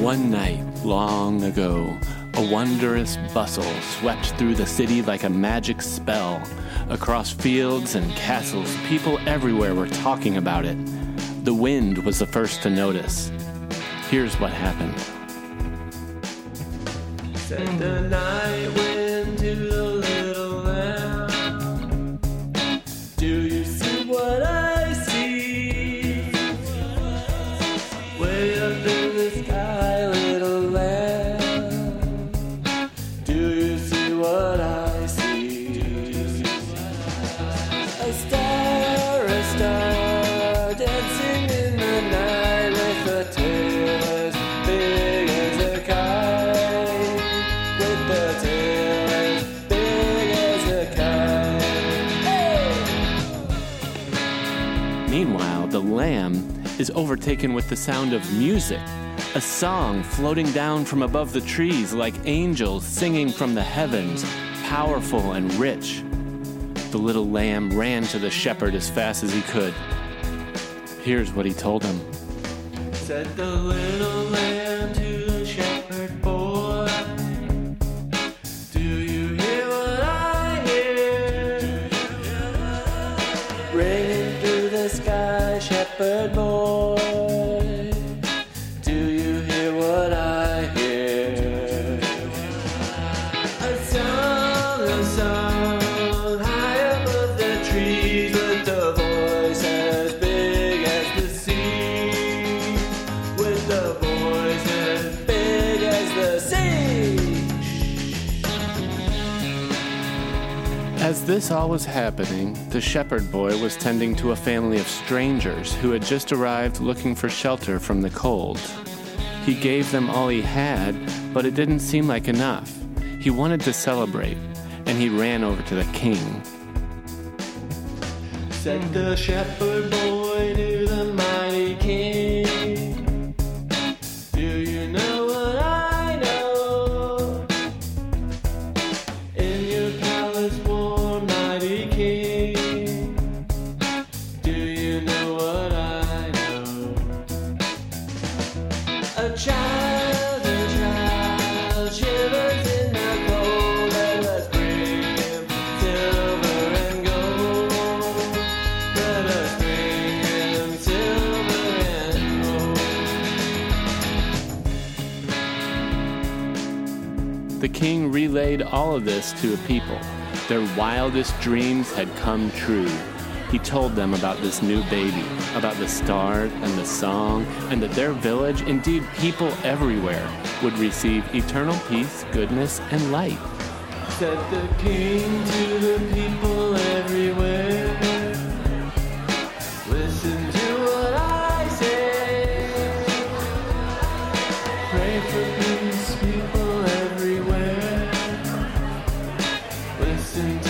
One night, long ago, a wondrous bustle swept through the city like a magic spell. Across fields and castles, people everywhere were talking about it. The wind was the first to notice. Here's what happened. Meanwhile, the lamb is overtaken with the sound of music, a song floating down from above the trees like angels singing from the heavens, powerful and rich. The little lamb ran to the shepherd as fast as he could. Here's what he told him. Said the little lamb to the shepherd boy. Do you hear what I hear? Through sky, shepherd boy. As this all was happening, the shepherd boy was tending to a family of strangers who had just arrived looking for shelter from the cold. He gave them all he had, but it didn't seem like enough. He wanted to celebrate, and he ran over to the king. Said the shepherd The king relayed all of this to the people. Their wildest dreams had come true. He told them about this new baby, about the stars and the song, and that their village, indeed people everywhere, would receive eternal peace, goodness, and light. Said the king to the people everywhere. distant